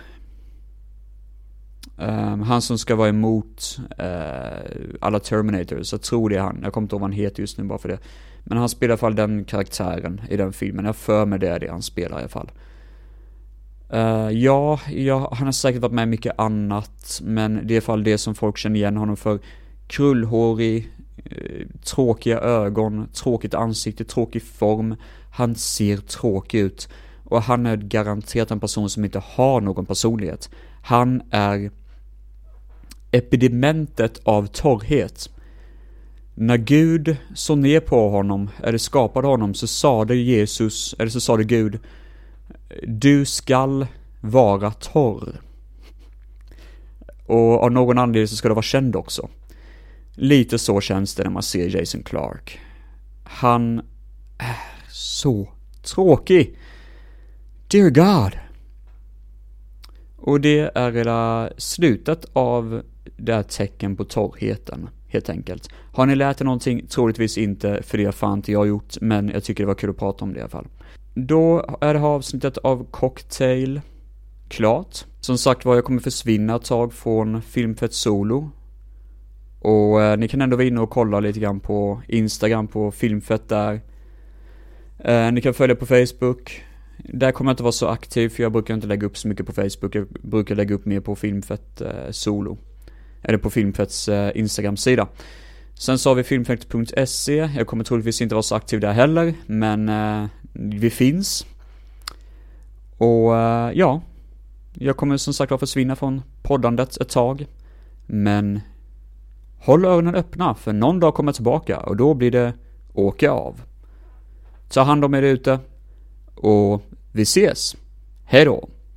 Um, han som ska vara emot uh, alla Terminators, jag tror det är han. Jag kommer inte ihåg vad han heter just nu bara för det. Men han spelar i alla fall den karaktären i den filmen. Jag för mig det är det han spelar i alla fall. Uh, ja, ja, han har säkert varit med mycket annat, men det är i alla fall det som folk känner igen honom för. Krullhårig, uh, tråkiga ögon, tråkigt ansikte, tråkig form. Han ser tråkig ut. Och han är garanterat en person som inte har någon personlighet. Han är Epidementet av torrhet. När Gud såg ner på honom, eller skapade honom, så sade Jesus, eller så sade Gud, du skall vara torr. Och av någon anledning så ska du vara känd också. Lite så känns det när man ser Jason Clark. Han är så tråkig. Dear God. Och det är hela slutet av det här tecken på torrheten, helt enkelt. Har ni lärt er någonting? Troligtvis inte, för det har fan inte jag gjort, men jag tycker det var kul att prata om det i alla fall. Då är det här avsnittet av Cocktail klart. Som sagt var, jag kommer försvinna ett tag från Filmfett Solo. Och eh, ni kan ändå vara inne och kolla lite grann på Instagram, på Filmfett där. Eh, ni kan följa på Facebook. Där kommer jag inte vara så aktiv, för jag brukar inte lägga upp så mycket på Facebook. Jag brukar lägga upp mer på Filmfett eh, Solo. Eller på Filmfetts eh, Instagram-sida. Sen så har vi filmfett.se. Jag kommer troligtvis inte vara så aktiv där heller, men eh, vi finns. Och eh, ja, jag kommer som sagt att försvinna från poddandet ett tag. Men håll öronen öppna, för någon dag kommer jag tillbaka och då blir det åka av. Ta hand om er ute och vi ses. Hejdå!